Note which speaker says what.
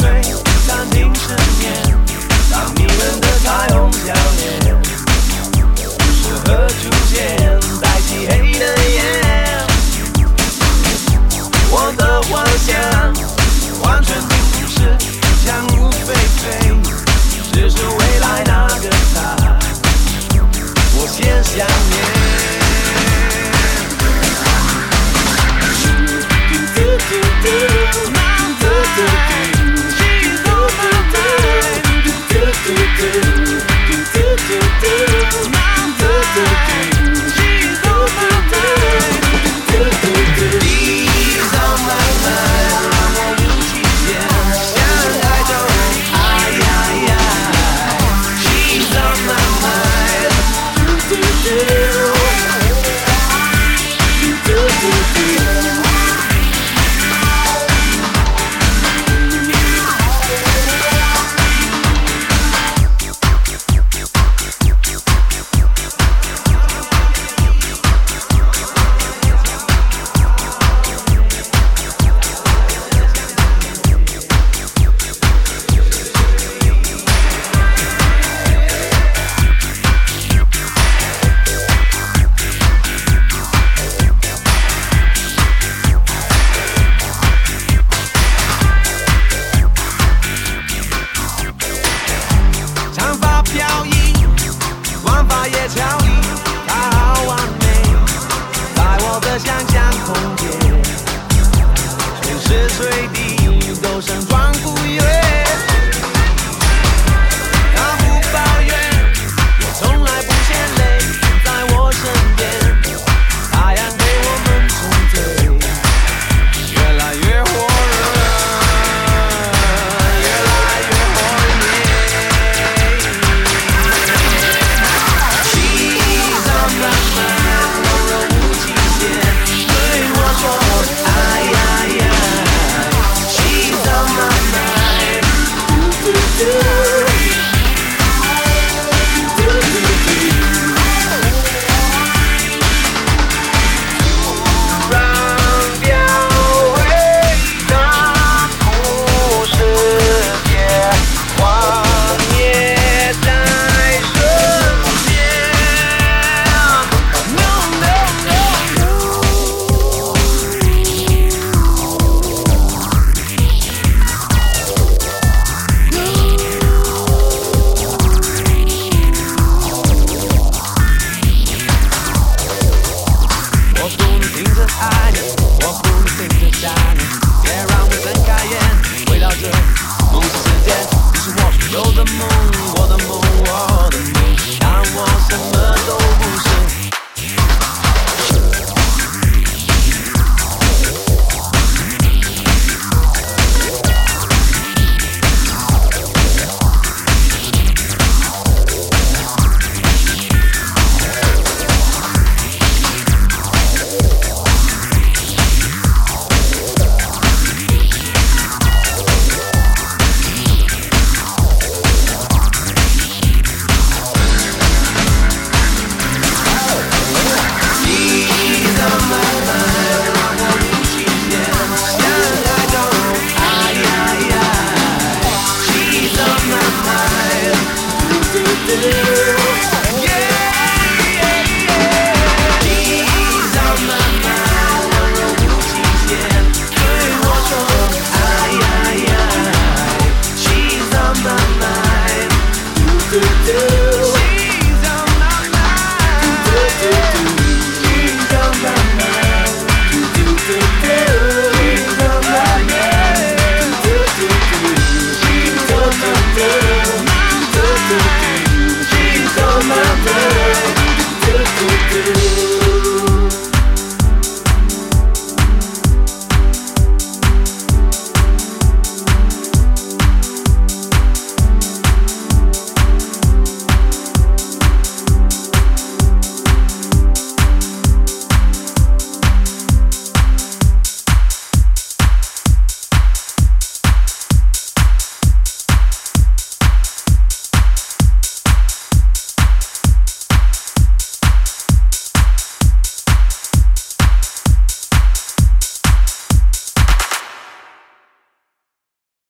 Speaker 1: strange. do do. Do do do do. 最低，拥有山，壮阔有。